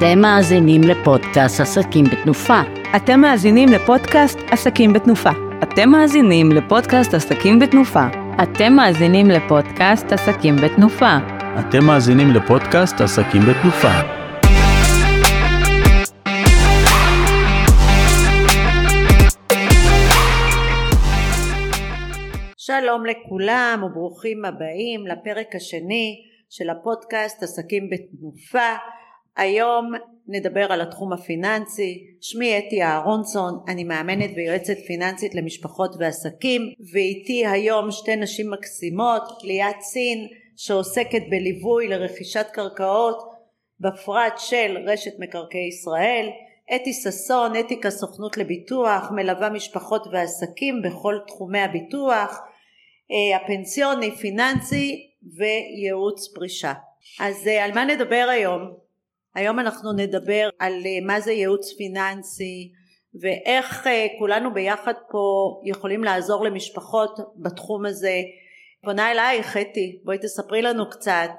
אתם מאזינים לפודקאסט עסקים בתנופה. אתם מאזינים לפודקאסט עסקים בתנופה. אתם מאזינים לפודקאסט עסקים בתנופה. אתם מאזינים לפודקאסט עסקים בתנופה. אתם מאזינים לפודקאסט עסקים בתנופה. שלום לכולם וברוכים הבאים לפרק השני של הפודקאסט עסקים בתנופה. היום נדבר על התחום הפיננסי. שמי אתי אהרונסון, אני מאמנת ויועצת פיננסית למשפחות ועסקים, ואיתי היום שתי נשים מקסימות, ליאת סין שעוסקת בליווי לרכישת קרקעות בפרט של רשת מקרקעי ישראל, אתי ששון, אתיקה סוכנות לביטוח, מלווה משפחות ועסקים בכל תחומי הביטוח, אה, הפנסיוני, פיננסי וייעוץ פרישה. אז אה, על מה נדבר היום? היום אנחנו נדבר על אה, מה זה ייעוץ פיננסי ואיך כולנו ביחד פה יכולים לעזור למשפחות בתחום הזה. פונה אלייך אתי, בואי תספרי לנו קצת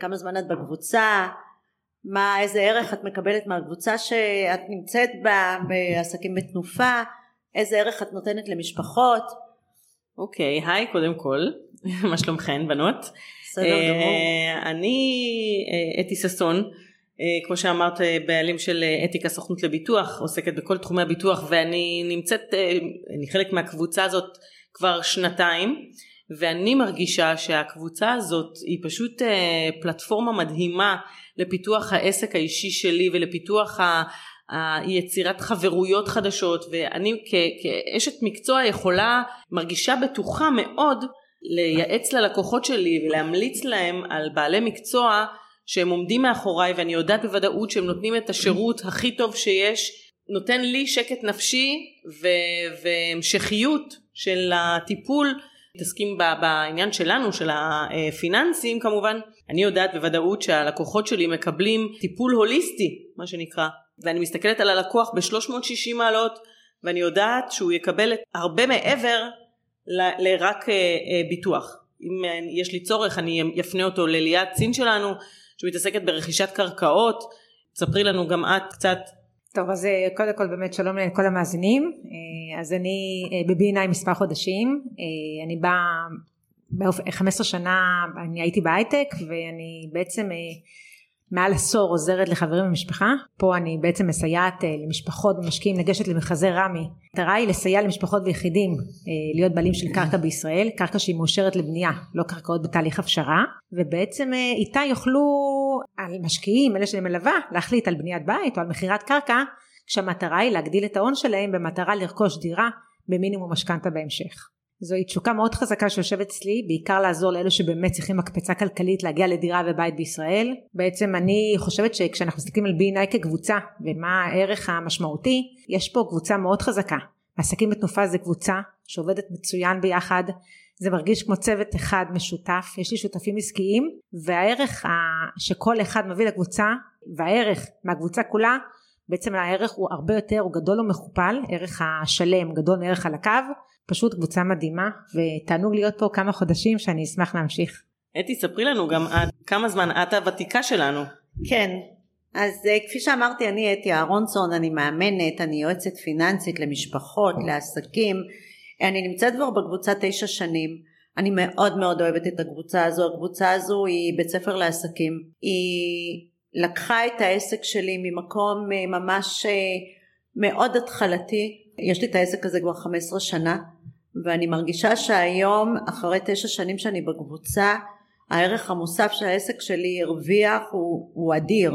כמה זמן את בקבוצה, מה איזה ערך את מקבלת מהקבוצה שאת נמצאת בה בעסקים בתנופה, איזה ערך את נותנת למשפחות. אוקיי, היי קודם כל, מה שלומכן בנות? בסדר גמור. אני אתי ששון, כמו שאמרת בעלים של אתיקה סוכנות לביטוח, עוסקת בכל תחומי הביטוח ואני נמצאת, אני חלק מהקבוצה הזאת כבר שנתיים ואני מרגישה שהקבוצה הזאת היא פשוט פלטפורמה מדהימה לפיתוח העסק האישי שלי ולפיתוח ה... יצירת חברויות חדשות ואני כאשת מקצוע יכולה מרגישה בטוחה מאוד לייעץ ללקוחות שלי ולהמליץ להם על בעלי מקצוע שהם עומדים מאחוריי ואני יודעת בוודאות שהם נותנים את השירות הכי טוב שיש נותן לי שקט נפשי ו- והמשכיות של הטיפול. מתעסקים בעניין שלנו של הפיננסים כמובן. אני יודעת בוודאות שהלקוחות שלי מקבלים טיפול הוליסטי מה שנקרא. ואני מסתכלת על הלקוח ב-360 מעלות ואני יודעת שהוא יקבל הרבה מעבר לרק uh, uh, ביטוח. אם uh, יש לי צורך אני אפנה אותו לליאת צין שלנו שמתעסקת ברכישת קרקעות. ספרי לנו גם את קצת. טוב אז קודם כל באמת שלום לכל המאזינים. אז אני ב-B&I מספר חודשים. אני באה 15 שנה אני הייתי בהייטק ואני בעצם מעל עשור עוזרת לחברים במשפחה. פה אני בעצם מסייעת אה, למשפחות ומשקיעים לגשת למכרזי רמי. המטרה היא לסייע למשפחות ויחידים אה, להיות בעלים של קרקע בישראל קרקע שהיא מאושרת לבנייה לא קרקעות בתהליך הפשרה. ובעצם אה, איתה יוכלו על משקיעים אלה שאני מלווה להחליט על בניית בית או על מכירת קרקע כשהמטרה היא להגדיל את ההון שלהם במטרה לרכוש דירה במינימום משכנתה בהמשך זוהי תשוקה מאוד חזקה שיושבת אצלי, בעיקר לעזור לאלו שבאמת צריכים מקפצה כלכלית להגיע לדירה ובית בישראל. בעצם אני חושבת שכשאנחנו מסתכלים על B&I כקבוצה ומה הערך המשמעותי, יש פה קבוצה מאוד חזקה. עסקים בתנופה זה קבוצה שעובדת מצוין ביחד, זה מרגיש כמו צוות אחד משותף, יש לי שותפים עסקיים והערך שכל אחד מביא לקבוצה והערך מהקבוצה כולה בעצם הערך הוא הרבה יותר, הוא גדול ומכופל, ערך השלם גדול מערך על הקו, פשוט קבוצה מדהימה ותענוג להיות פה כמה חודשים שאני אשמח להמשיך. אתי ספרי לנו גם את, כמה זמן את הוותיקה שלנו. כן, אז אה, כפי שאמרתי אני אתי אהרונסון, אני מאמנת, אני יועצת פיננסית למשפחות, לעסקים, אני נמצאת כבר בקבוצה תשע שנים, אני מאוד מאוד אוהבת את הקבוצה הזו, הקבוצה הזו היא בית ספר לעסקים, היא לקחה את העסק שלי ממקום אה, ממש אה, מאוד התחלתי, יש לי את העסק הזה כבר 15 שנה ואני מרגישה שהיום אחרי תשע שנים שאני בקבוצה הערך המוסף שהעסק שלי הרוויח הוא, הוא אדיר.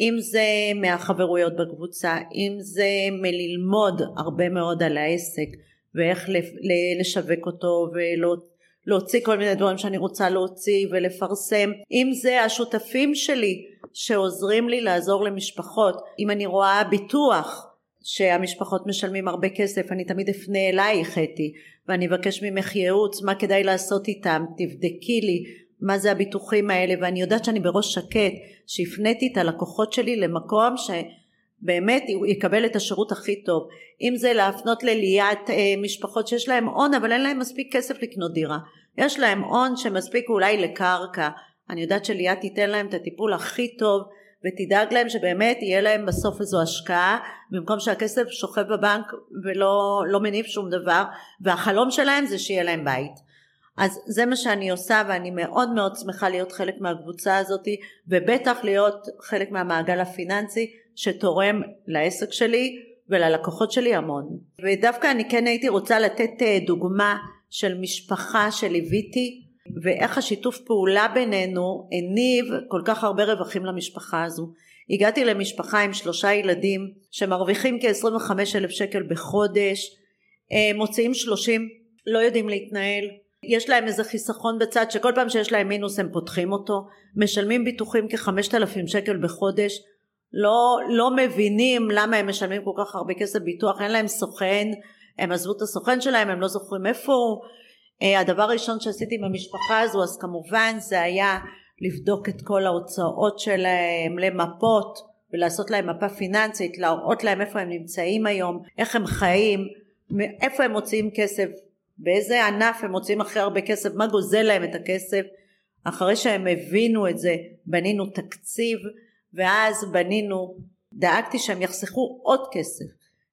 אם זה מהחברויות בקבוצה אם זה מללמוד הרבה מאוד על העסק ואיך לשווק אותו ולהוציא כל מיני דברים שאני רוצה להוציא ולפרסם. אם זה השותפים שלי שעוזרים לי לעזור למשפחות אם אני רואה ביטוח שהמשפחות משלמים הרבה כסף אני תמיד אפנה אלייך אתי ואני אבקש ממך ייעוץ מה כדאי לעשות איתם תבדקי לי מה זה הביטוחים האלה ואני יודעת שאני בראש שקט שהפניתי את הלקוחות שלי למקום שבאמת הוא יקבל את השירות הכי טוב. אם זה להפנות לליאת אה, משפחות שיש להם הון אבל אין להם מספיק כסף לקנות דירה. יש להם הון שמספיק אולי לקרקע. אני יודעת שליאת תיתן להם את הטיפול הכי טוב ותדאג להם שבאמת יהיה להם בסוף איזו השקעה במקום שהכסף שוכב בבנק ולא לא מניב שום דבר והחלום שלהם זה שיהיה להם בית. אז זה מה שאני עושה ואני מאוד מאוד שמחה להיות חלק מהקבוצה הזאת ובטח להיות חלק מהמעגל הפיננסי שתורם לעסק שלי וללקוחות שלי המון. ודווקא אני כן הייתי רוצה לתת אה, דוגמה של משפחה שליוויתי ואיך השיתוף פעולה בינינו הניב כל כך הרבה רווחים למשפחה הזו. הגעתי למשפחה עם שלושה ילדים שמרוויחים כ-25 אלף שקל בחודש, אה, מוציאים 30, לא יודעים להתנהל, יש להם איזה חיסכון בצד שכל פעם שיש להם מינוס הם פותחים אותו, משלמים ביטוחים כ-5,000 שקל בחודש, לא, לא מבינים למה הם משלמים כל כך הרבה כסף ביטוח, אין להם סוכן, הם עזבו את הסוכן שלהם, הם לא זוכרים איפה הוא. אה, הדבר הראשון שעשיתי עם המשפחה הזו אז כמובן זה היה לבדוק את כל ההוצאות שלהם, למפות ולעשות להם מפה פיננסית, להראות להם איפה הם נמצאים היום, איך הם חיים, איפה הם מוציאים כסף, באיזה ענף הם מוציאים הכי הרבה כסף, מה גוזל להם את הכסף. אחרי שהם הבינו את זה בנינו תקציב ואז בנינו, דאגתי שהם יחסכו עוד כסף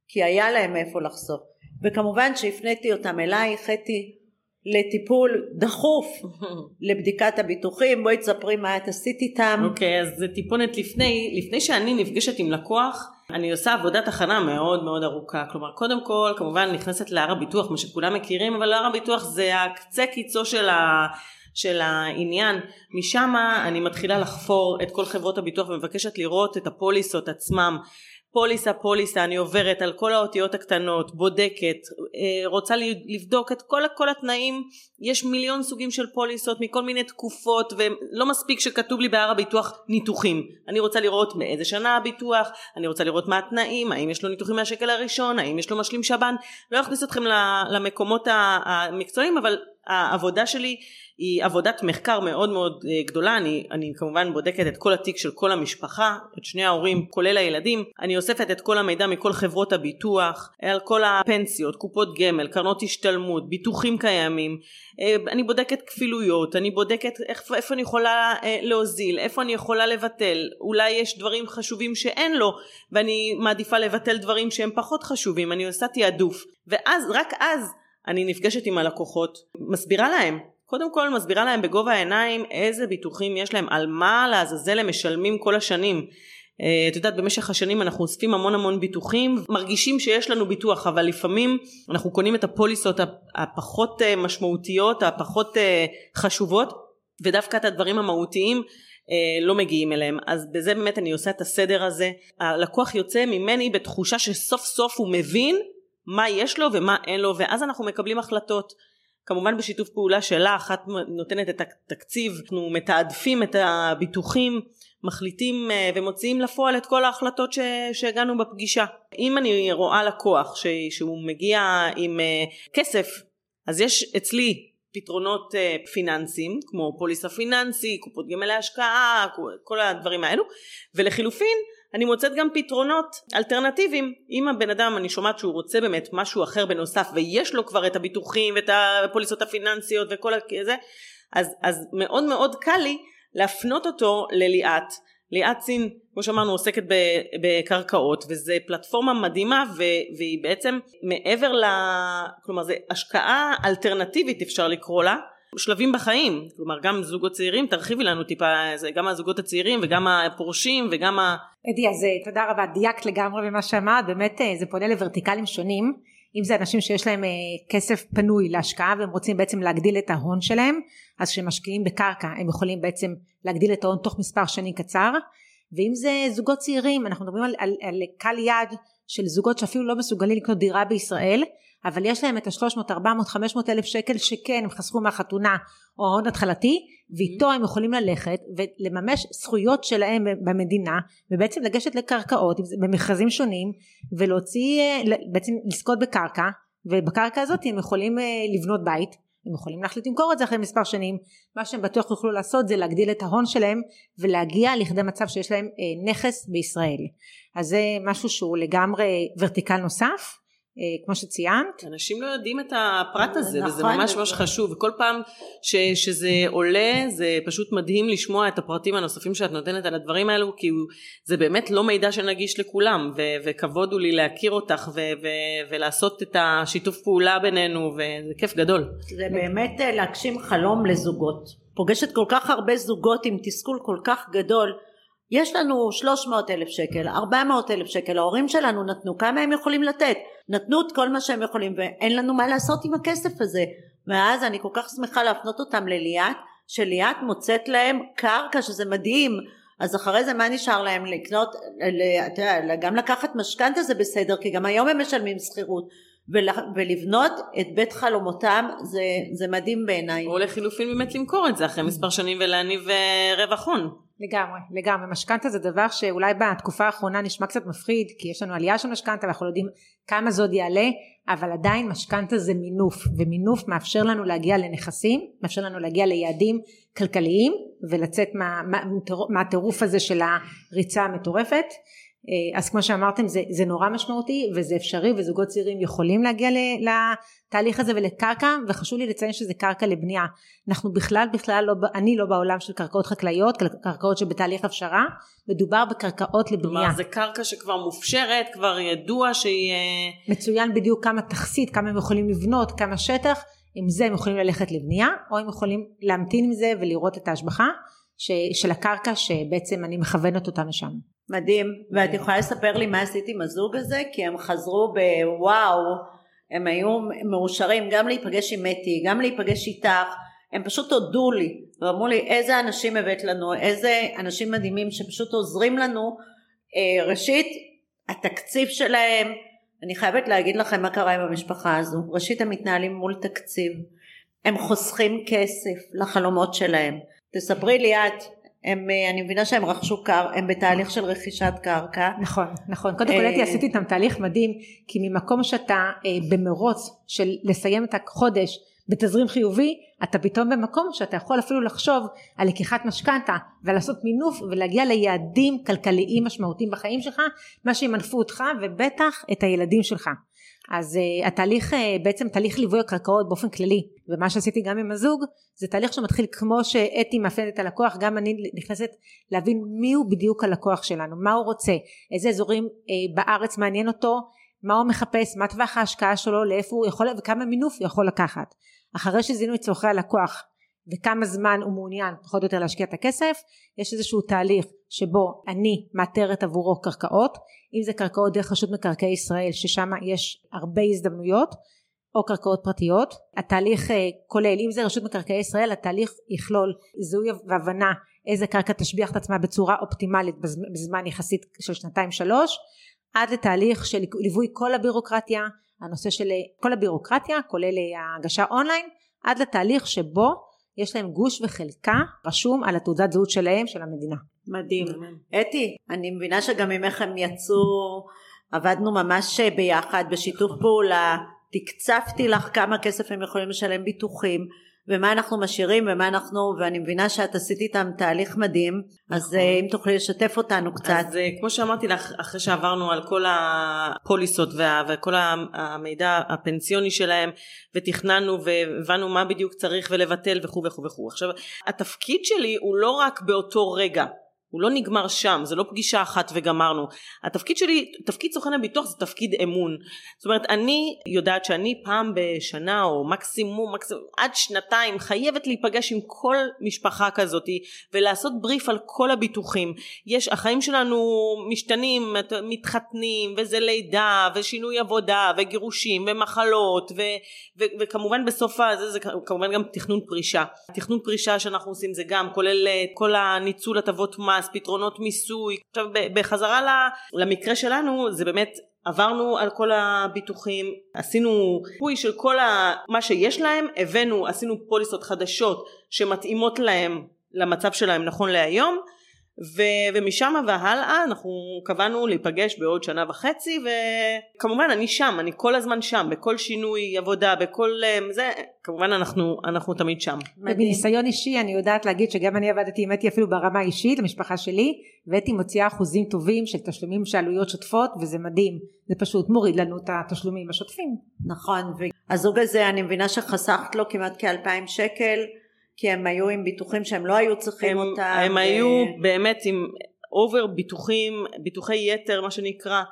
כי היה להם מאיפה לחסוך. וכמובן שהפניתי אותם אליי, חטי לטיפול דחוף לבדיקת הביטוחים. בואי תספרי מה את עשית איתם. אוקיי okay, אז זה טיפונת לפני לפני שאני נפגשת עם לקוח אני עושה עבודת הכנה מאוד מאוד ארוכה. כלומר קודם כל כמובן נכנסת להר הביטוח מה שכולם מכירים אבל הר הביטוח זה הקצה קיצו של ה... של העניין. משם אני מתחילה לחפור את כל חברות הביטוח ומבקשת לראות את הפוליסות עצמם. פוליסה פוליסה אני עוברת על כל האותיות הקטנות בודקת אה, רוצה לבדוק את כל, כל התנאים. יש מיליון סוגים של פוליסות מכל מיני תקופות ולא מספיק שכתוב לי בהר הביטוח ניתוחים. אני רוצה לראות מאיזה שנה הביטוח אני רוצה לראות מה התנאים האם יש לו ניתוחים מהשקל הראשון האם יש לו משלים שב"ן. לא אכניס אתכם למקומות המקצועיים אבל העבודה שלי היא עבודת מחקר מאוד מאוד אה, גדולה. אני, אני כמובן בודקת את כל התיק של כל המשפחה את שני ההורים כולל הילדים. אני אוספת את כל המידע מכל חברות הביטוח על כל הפנסיות קופות גמל קרנות השתלמות ביטוחים קיימים. אה, אני בודקת כפילויות אני בודקת איפה, איפה אני יכולה אה, להוזיל איפה אני יכולה לבטל. אולי יש דברים חשובים שאין לו ואני מעדיפה לבטל דברים שהם פחות חשובים. אני עושה תעדוף. ואז רק אז אני נפגשת עם הלקוחות מסבירה להם קודם כל מסבירה להם בגובה העיניים איזה ביטוחים יש להם, על מה לעזאזל הם משלמים כל השנים. אה, את יודעת במשך השנים אנחנו אוספים המון המון ביטוחים מרגישים שיש לנו ביטוח אבל לפעמים אנחנו קונים את הפוליסות הפחות אה, משמעותיות הפחות אה, חשובות ודווקא את הדברים המהותיים לא מגיעים אליהם אז בזה באמת אני עושה את הסדר הזה הלקוח יוצא ממני בתחושה שסוף סוף הוא מבין מה יש לו ומה אין לו ואז אנחנו מקבלים החלטות. כמובן בשיתוף פעולה שלה אחת נותנת את התקציב אנחנו מתעדפים את הביטוחים מחליטים אה, ומוציאים לפועל את כל ההחלטות ש, שהגענו בפגישה. אם אני רואה לקוח ש, שהוא מגיע עם אה, כסף אז יש אצלי פתרונות אה, פיננסיים כמו פוליסה פיננסי קופות גמל להשקעה כל הדברים האלו. ולחילופין אני מוצאת גם פתרונות אלטרנטיביים. אם הבן אדם אני שומעת שהוא רוצה באמת משהו אחר בנוסף ויש לו כבר את הביטוחים ואת הפוליסות הפיננסיות וכל זה אז, אז מאוד מאוד קל לי להפנות אותו לליאת. ליאת סין כמו שאמרנו עוסקת בקרקעות וזה פלטפורמה מדהימה והיא בעצם מעבר ל... כלומר זה השקעה אלטרנטיבית אפשר לקרוא לה שלבים בחיים. כלומר גם זוגות צעירים תרחיבי לנו טיפה זה גם הזוגות הצעירים וגם הפורשים וגם ה... אדי אז אה, תודה רבה דייקת לגמרי במה שאמרת באמת אה, זה פונה לוורטיקלים שונים. אם זה אנשים שיש להם אה, כסף פנוי להשקעה והם רוצים בעצם להגדיל את ההון שלהם אז כשהם משקיעים בקרקע הם יכולים בעצם להגדיל את ההון תוך מספר שנים קצר. ואם זה זוגות צעירים אנחנו מדברים על, על, על קל יד של זוגות שאפילו לא מסוגלים לקנות דירה בישראל אבל יש להם את ה-300, 400, 500 אלף שקל שכן הם חסכו מהחתונה או ההון התחלתי ואיתו הם יכולים ללכת ולממש זכויות שלהם במדינה ובעצם לגשת לקרקעות במכרזים שונים ולהוציא בעצם לזכות בקרקע ובקרקע הזאת הם יכולים אה, לבנות בית הם יכולים להחליט למכור את זה אחרי מספר שנים. מה שהם בטוח יוכלו לעשות זה להגדיל את ההון שלהם ולהגיע לכדי מצב שיש להם אה, נכס בישראל. אז זה משהו שהוא לגמרי ורטיקל נוסף. אה, כמו שציינת. אנשים לא יודעים את הפרט הזה נכון. וזה ממש ממש חשוב וכל פעם ש, שזה עולה זה פשוט מדהים לשמוע את הפרטים הנוספים שאת נותנת על הדברים האלו כי זה באמת לא מידע שנגיש לכולם ו, וכבוד הוא לי להכיר אותך ו, ו, ולעשות את השיתוף פעולה בינינו וזה כיף גדול. זה באמת אה, להגשים חלום לזוגות. פוגשת כל כך הרבה זוגות עם תסכול כל כך גדול. יש לנו 300 אלף שקל, 400 אלף שקל, ההורים שלנו נתנו, כמה הם יכולים לתת? נתנו את כל מה שהם יכולים ואין לנו מה לעשות עם הכסף הזה. ואז אני כל כך שמחה להפנות אותם לליאת, שליאת מוצאת להם קרקע שזה מדהים. אז אחרי זה מה נשאר להם לקנות, גם לקחת משכנתה זה בסדר, כי גם היום הם משלמים שכירות. ול- ולבנות את בית חלומותם זה, זה מדהים בעיניי. או לחילופין באמת למכור את זה אחרי מספר שנים ולהניב אה, רווח הון. לגמרי, לגמרי. משכנתה זה דבר שאולי בתקופה האחרונה נשמע קצת מפחיד, כי יש לנו עלייה של משכנתה ואנחנו לא יודעים כמה זה עוד יעלה, אבל עדיין משכנתה זה מינוף, ומינוף מאפשר לנו להגיע לנכסים, מאפשר לנו להגיע ליעדים כלכליים, ולצאת מה, מה, מהטירוף הזה של הריצה המטורפת. אה, אז כמו שאמרתם זה, זה נורא משמעותי וזה אפשרי וזוגות צעירים יכולים להגיע לתהליך הזה ולקרקע וחשוב לי לציין שזה קרקע לבנייה. אנחנו בכלל בכלל לא אני לא בעולם של קרקעות חקלאיות קרקעות שבתהליך הפשרה מדובר בקרקעות לבנייה. כלומר זה קרקע שכבר מופשרת כבר ידוע שהיא אה, מצוין בדיוק כמה תכסית כמה הם יכולים לבנות כמה שטח עם זה הם יכולים ללכת לבנייה או הם יכולים להמתין עם זה ולראות את ההשבחה ש, של הקרקע שבעצם אני מכוונת אותם לשם מדהים, ואת יכולה לספר לי מה עשית עם הזוג הזה? כי הם חזרו בוואו, הם היו מאושרים. גם להיפגש עם אתי, גם להיפגש איתך, הם פשוט הודו לי, ואמרו לי איזה אנשים הבאת לנו, איזה אנשים מדהימים שפשוט עוזרים לנו. אה, ראשית, התקציב שלהם, אני חייבת להגיד לכם מה קרה עם המשפחה הזו, ראשית הם מתנהלים מול תקציב, הם חוסכים כסף לחלומות שלהם. תספרי לי את, הם, אה, אני מבינה שהם רכשו קר, הם בתהליך של רכישת קרקע. נכון, נכון. קודם כל אה, אתי עשיתי איתם תהליך מדהים, כי ממקום שאתה אה, במרוץ של לסיים את החודש בתזרים חיובי, אתה פתאום במקום שאתה יכול אפילו לחשוב על לקיחת משכנתה ולעשות מינוף ולהגיע ליעדים כלכליים משמעותיים בחיים שלך, מה שימנפו אותך ובטח את הילדים שלך. אז uh, התהליך uh, בעצם תהליך ליווי הקרקעות באופן כללי ומה שעשיתי גם עם הזוג זה תהליך שמתחיל כמו שאתי מאפיינת את הלקוח גם אני נכנסת להבין מי הוא בדיוק הלקוח שלנו מה הוא רוצה איזה אזורים uh, בארץ מעניין אותו מה הוא מחפש מה טווח ההשקעה שלו לאיפה הוא יכול וכמה מינוף הוא יכול לקחת. אחרי שזיהינו את צורכי הלקוח וכמה זמן הוא מעוניין פחות או יותר להשקיע את הכסף יש איזשהו תהליך שבו אני מאתרת עבורו קרקעות אם זה קרקעות דרך רשות מקרקעי ישראל ששם יש הרבה הזדמנויות או קרקעות פרטיות התהליך uh, כולל אם זה רשות מקרקעי ישראל התהליך יכלול זיהוי והבנה איזה קרקע תשביח את עצמה בצורה אופטימלית בזמן יחסית של שנתיים שלוש עד לתהליך של ליווי כל הבירוקרטיה הנושא של כל הבירוקרטיה כולל ההגשה אונליין עד לתהליך שבו יש להם גוש וחלקה רשום על התעודת זהות שלהם של המדינה. מדהים. אתי, אני מבינה שגם ממך הם יצאו, עבדנו ממש ביחד בשיתוף פעולה, תקצבתי לך כמה כסף הם יכולים לשלם ביטוחים, ומה אנחנו משאירים ומה אנחנו, ואני מבינה שאת עשית איתם תהליך מדהים, אז נכון. אם תוכלי לשתף אותנו קצת. אז אה, כמו שאמרתי לך אחרי שעברנו על כל הפוליסות וה, וכל המידע הפנסיוני שלהם ותכננו והבנו מה בדיוק צריך ולבטל וכו' וכו' וכו' עכשיו התפקיד שלי הוא לא רק באותו רגע הוא לא נגמר שם, זה לא פגישה אחת וגמרנו. התפקיד שלי, תפקיד סוכן הביטוח זה תפקיד אמון. זאת אומרת, אני יודעת שאני פעם בשנה או מקסימום, מקסימום עד שנתיים חייבת להיפגש עם כל משפחה כזאת ולעשות בריף על כל הביטוחים. יש, החיים שלנו משתנים, מתחתנים וזה לידה ושינוי עבודה וגירושים ומחלות ו, ו, וכמובן בסוף הזה זה כמובן גם תכנון פרישה. תכנון פרישה שאנחנו עושים זה גם כולל אה, כל הניצול הטבות מס, פתרונות מיסוי. עכשיו בחזרה למקרה שלנו זה באמת עברנו על כל הביטוחים, עשינו פוי של כל ה... מה שיש להם, הבאנו, עשינו פוליסות חדשות שמתאימות להם למצב שלהם נכון להיום ו- ומשם והלאה אנחנו קבענו להיפגש בעוד שנה וחצי וכמובן אני שם אני כל הזמן שם בכל שינוי עבודה בכל אה, זה כמובן אנחנו אנחנו תמיד שם. ובניסיון אישי אני יודעת להגיד שגם אני עבדתי עם אתי אפילו ברמה האישית למשפחה שלי ואתי מוציאה אחוזים טובים של תשלומים של עלויות שוטפות וזה מדהים זה פשוט מוריד לנו את התשלומים השוטפים. נכון והזוג הזה אני מבינה שחסכת לו כמעט כאלפיים שקל כי הם היו עם ביטוחים שהם לא היו צריכים הם, אותם. הם ו... היו באמת עם אובר ביטוחים, ביטוחי יתר מה שנקרא.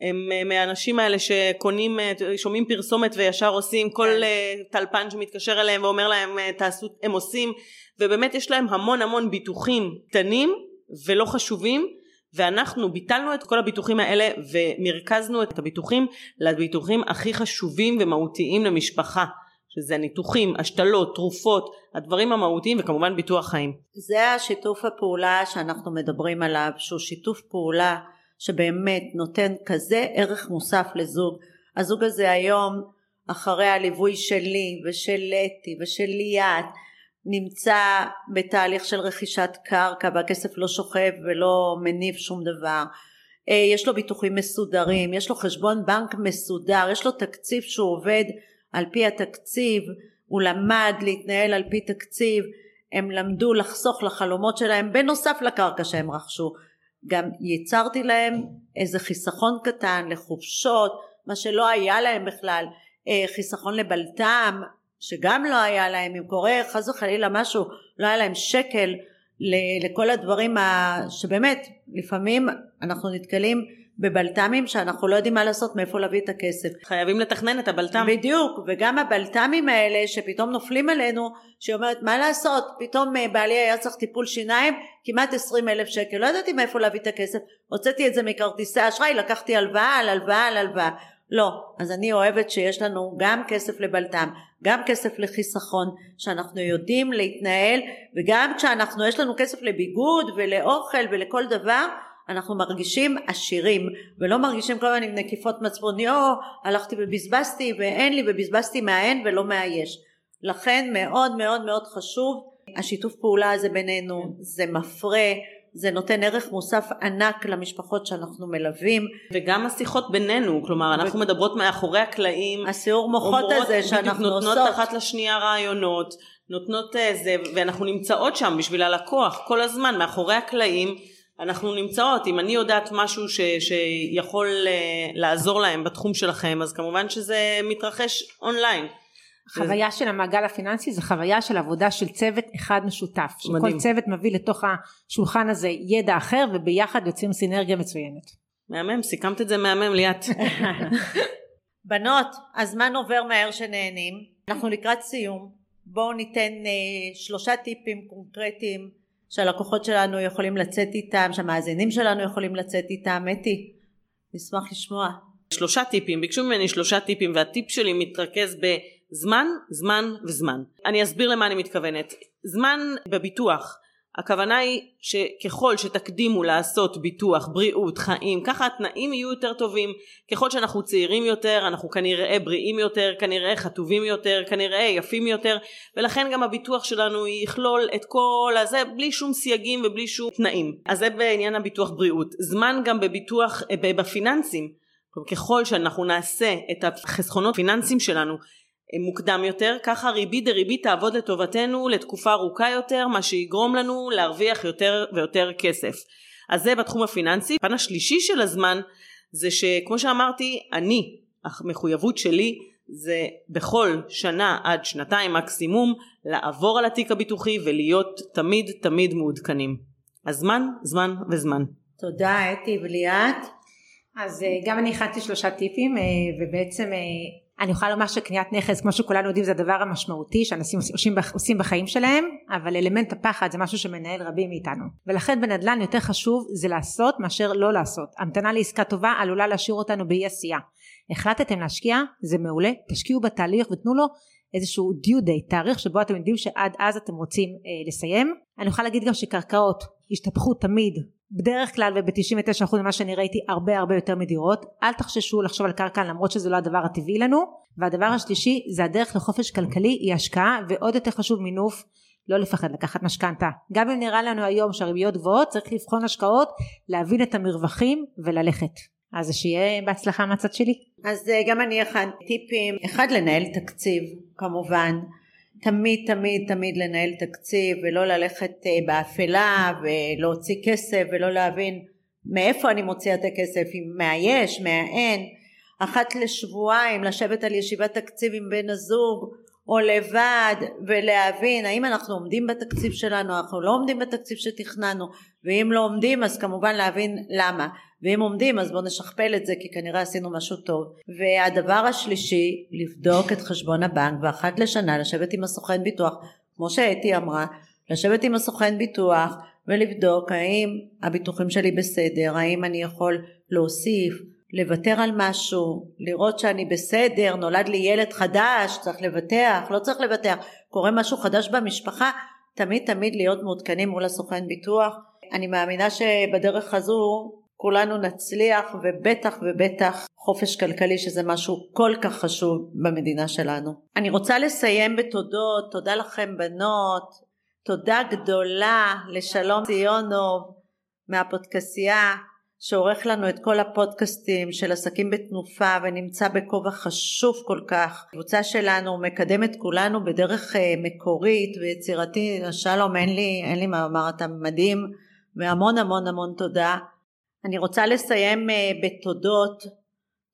הם מהאנשים האלה שקונים, שומעים פרסומת וישר עושים כל כן. אה, טלפן שמתקשר אליהם ואומר להם אה, תעשו, הם עושים ובאמת יש להם המון המון ביטוחים קטנים ולא חשובים ואנחנו ביטלנו את כל הביטוחים האלה ומרכזנו את הביטוחים לביטוחים הכי חשובים ומהותיים למשפחה שזה ניתוחים, השתלות, תרופות, הדברים המהותיים וכמובן ביטוח חיים. זה השיתוף הפעולה שאנחנו מדברים עליו, שהוא שיתוף פעולה שבאמת נותן כזה ערך מוסף לזוג. הזוג הזה היום, אחרי הליווי שלי ושל אתי ושל ליאת, נמצא בתהליך של רכישת קרקע והכסף לא שוכב ולא מניב שום דבר. אה, יש לו ביטוחים מסודרים, יש לו חשבון בנק מסודר, יש לו תקציב שהוא עובד על פי התקציב, הוא למד להתנהל על פי תקציב, הם למדו לחסוך לחלומות שלהם בנוסף לקרקע שהם רכשו. גם ייצרתי להם איזה חיסכון קטן לחופשות, מה שלא היה להם בכלל, אה, חיסכון לבלטם, שגם לא היה להם, אם קורה חס וחלילה משהו, לא היה להם שקל לכל הדברים שבאמת לפעמים אנחנו נתקלים בבלת"מים שאנחנו לא יודעים מה לעשות מאיפה להביא את הכסף. חייבים לתכנן את הבלת"ם. בדיוק וגם הבלת"מים האלה שפתאום נופלים עלינו שהיא אומרת מה לעשות פתאום אה, בעלי היה צריך טיפול שיניים כמעט עשרים אלף שקל לא ידעתי מאיפה להביא את הכסף הוצאתי את זה מכרטיסי אשראי לקחתי הלוואה על הלוואה על הלוואה לא אז אני אוהבת שיש לנו גם כסף לבלת"ם גם כסף לחיסכון שאנחנו יודעים להתנהל וגם כשאנחנו יש לנו כסף לביגוד ולאוכל ולכל דבר אנחנו מרגישים עשירים ולא מרגישים כל הזמן עם נקיפות מצפון יו הלכתי ובזבזתי ואין לי ובזבזתי מהאין ולא מהיש לכן מאוד מאוד מאוד חשוב השיתוף פעולה הזה בינינו זה מפרה זה נותן ערך מוסף ענק למשפחות שאנחנו מלווים. וגם השיחות בינינו, כלומר אנחנו ו... מדברות מאחורי הקלעים. הסיעור מוחות הזה שאנחנו נותנות עושות. נותנות אחת לשנייה רעיונות, נותנות זה, ואנחנו נמצאות שם בשביל הלקוח כל הזמן מאחורי הקלעים. אנחנו נמצאות, אם אני יודעת משהו ש, שיכול uh, לעזור להם בתחום שלכם, אז כמובן שזה מתרחש אונליין. חוויה של המעגל הפיננסי זה חוויה של עבודה של צוות אחד משותף. מדהים. שכל צוות מביא לתוך השולחן הזה ידע אחר וביחד יוצאים סינרגיה מצוינת. מהמם, סיכמת את זה מהמם ליאת. בנות, הזמן עובר מהר שנהנים. אנחנו לקראת סיום. בואו ניתן uh, שלושה טיפים קונקרטיים שהלקוחות שלנו יכולים לצאת איתם, שהמאזינים שלנו יכולים לצאת איתם. אתי, נשמח לשמוע. שלושה טיפים, ביקשו ממני שלושה טיפים והטיפ שלי מתרכז בזמן, זמן וזמן. אני אסביר למה אני מתכוונת. זמן בביטוח הכוונה היא שככל שתקדימו לעשות ביטוח, בריאות, חיים, ככה התנאים יהיו יותר טובים. ככל שאנחנו צעירים יותר, אנחנו כנראה בריאים יותר, כנראה חטובים יותר, כנראה יפים יותר, ולכן גם הביטוח שלנו יכלול את כל הזה בלי שום סייגים ובלי שום תנאים. אז זה בעניין הביטוח בריאות. זמן גם בביטוח, בפיננסים. ככל שאנחנו נעשה את החסכונות פיננסיים שלנו מוקדם יותר, ככה ריבית דריבית תעבוד לטובתנו לתקופה ארוכה יותר, מה שיגרום לנו להרוויח יותר ויותר כסף. אז זה בתחום הפיננסי. הפן השלישי של הזמן זה שכמו שאמרתי, אני, המחויבות שלי זה בכל שנה עד שנתיים מקסימום לעבור על התיק הביטוחי ולהיות תמיד תמיד מעודכנים. אז זמן, זמן וזמן. תודה אתי וליאת. אז אה, גם אני הכנתי שלושה טיפים אה, ובעצם אה, אני יכולה לומר שקניית נכס כמו שכולנו יודעים זה הדבר המשמעותי שאנשים עושים, עושים בחיים שלהם אבל אלמנט הפחד זה משהו שמנהל רבים מאיתנו. ולכן בנדל"ן יותר חשוב זה לעשות מאשר לא לעשות. המתנה לעסקה טובה עלולה להשאיר אותנו באי עשייה. החלטתם להשקיע? זה מעולה. תשקיעו בתהליך ותנו לו איזשהו דיו דיי תאריך שבו אתם יודעים שעד אז אתם רוצים אה, לסיים. אני יכולה להגיד גם שקרקעות השתפכו תמיד בדרך כלל וב-99% ממה שאני ראיתי הרבה הרבה יותר מדירות אל תחששו לחשוב על קרקע למרות שזה לא הדבר הטבעי לנו והדבר השלישי זה הדרך לחופש כלכלי היא השקעה ועוד יותר חשוב מינוף לא לפחד לקחת משכנתה. גם אם נראה לנו היום שהריביות גבוהות, צריך לבחון השקעות, להבין את המרווחים וללכת. אז שיהיה בהצלחה מהצד שלי. אז אה, גם אני הכנתי טיפים, אחד לנהל תקציב כמובן, תמיד תמיד תמיד לנהל תקציב ולא ללכת אה, באפלה ולהוציא כסף ולא להבין מאיפה אני מוציאה את הכסף, אם מהיש, מהאין, אחת לשבועיים לשבת על ישיבת תקציב עם בן הזוג או לבד ולהבין האם אנחנו עומדים בתקציב שלנו, אנחנו לא עומדים בתקציב שתכננו ואם לא עומדים אז כמובן להבין למה ואם עומדים אז בואו נשכפל את זה כי כנראה עשינו משהו טוב והדבר השלישי לבדוק את חשבון הבנק ואחת לשנה לשבת עם הסוכן ביטוח כמו שאתי אמרה לשבת עם הסוכן ביטוח ולבדוק האם הביטוחים שלי בסדר האם אני יכול להוסיף לוותר על משהו, לראות שאני בסדר, נולד לי ילד חדש, צריך לבטח, לא צריך לבטח, קורה משהו חדש במשפחה, תמיד תמיד להיות מעודכנים מול הסוכן ביטוח. אני מאמינה שבדרך הזו כולנו נצליח ובטח ובטח חופש כלכלי שזה משהו כל כך חשוב במדינה שלנו. אני רוצה לסיים בתודות, תודה לכם בנות, תודה גדולה לשלום ציונוב מהפודקסייה שעורך לנו את כל הפודקאסטים של עסקים בתנופה ונמצא בכובע חשוב כל כך. הקבוצה שלנו מקדמת כולנו בדרך אה, מקורית ויצירתית. שלום אין לי, אין לי מה לומר אתה מדהים והמון המון המון תודה. אני רוצה לסיים אה, בתודות,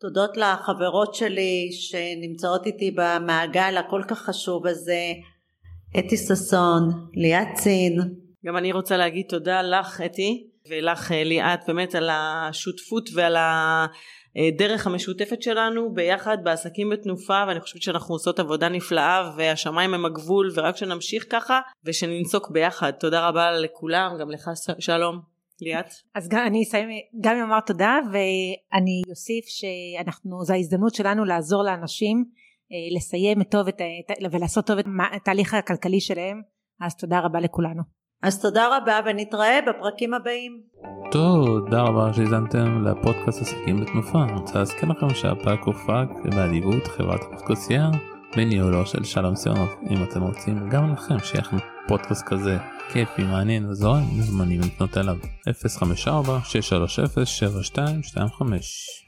תודות לחברות שלי שנמצאות איתי במעגל הכל כך חשוב הזה, אתי ששון, ליאת צין. גם אני רוצה להגיד תודה לך אתי ולך אה, ליאת באמת על השותפות ועל הדרך המשותפת שלנו ביחד בעסקים בתנופה ואני חושבת שאנחנו עושות עבודה נפלאה והשמיים הם הגבול ורק שנמשיך ככה ושננצוק ביחד תודה רבה לכולם גם לך שלום ליאת. אז גם אני אסיים גם לומר תודה ואני אוסיף שאנחנו זו ההזדמנות שלנו לעזור לאנשים אה, לסיים טוב את, ולעשות טוב את התהליך הכלכלי שלהם אז תודה רבה לכולנו. אז תודה רבה ונתראה בפרקים הבאים. תודה רבה שהזנתם לפודקאסט עסקים בתנופה. אני רוצה להזכיר לכם שהפרק הופק באדיבות חברת הפודקאסייה בניהולו של שלום סיונוב. אם אתם רוצים גם לכם שיהיה לכם פודקאסט כזה כיפי, מעניין וזורם, מוזמנים לפנות אליו. 054 630 7225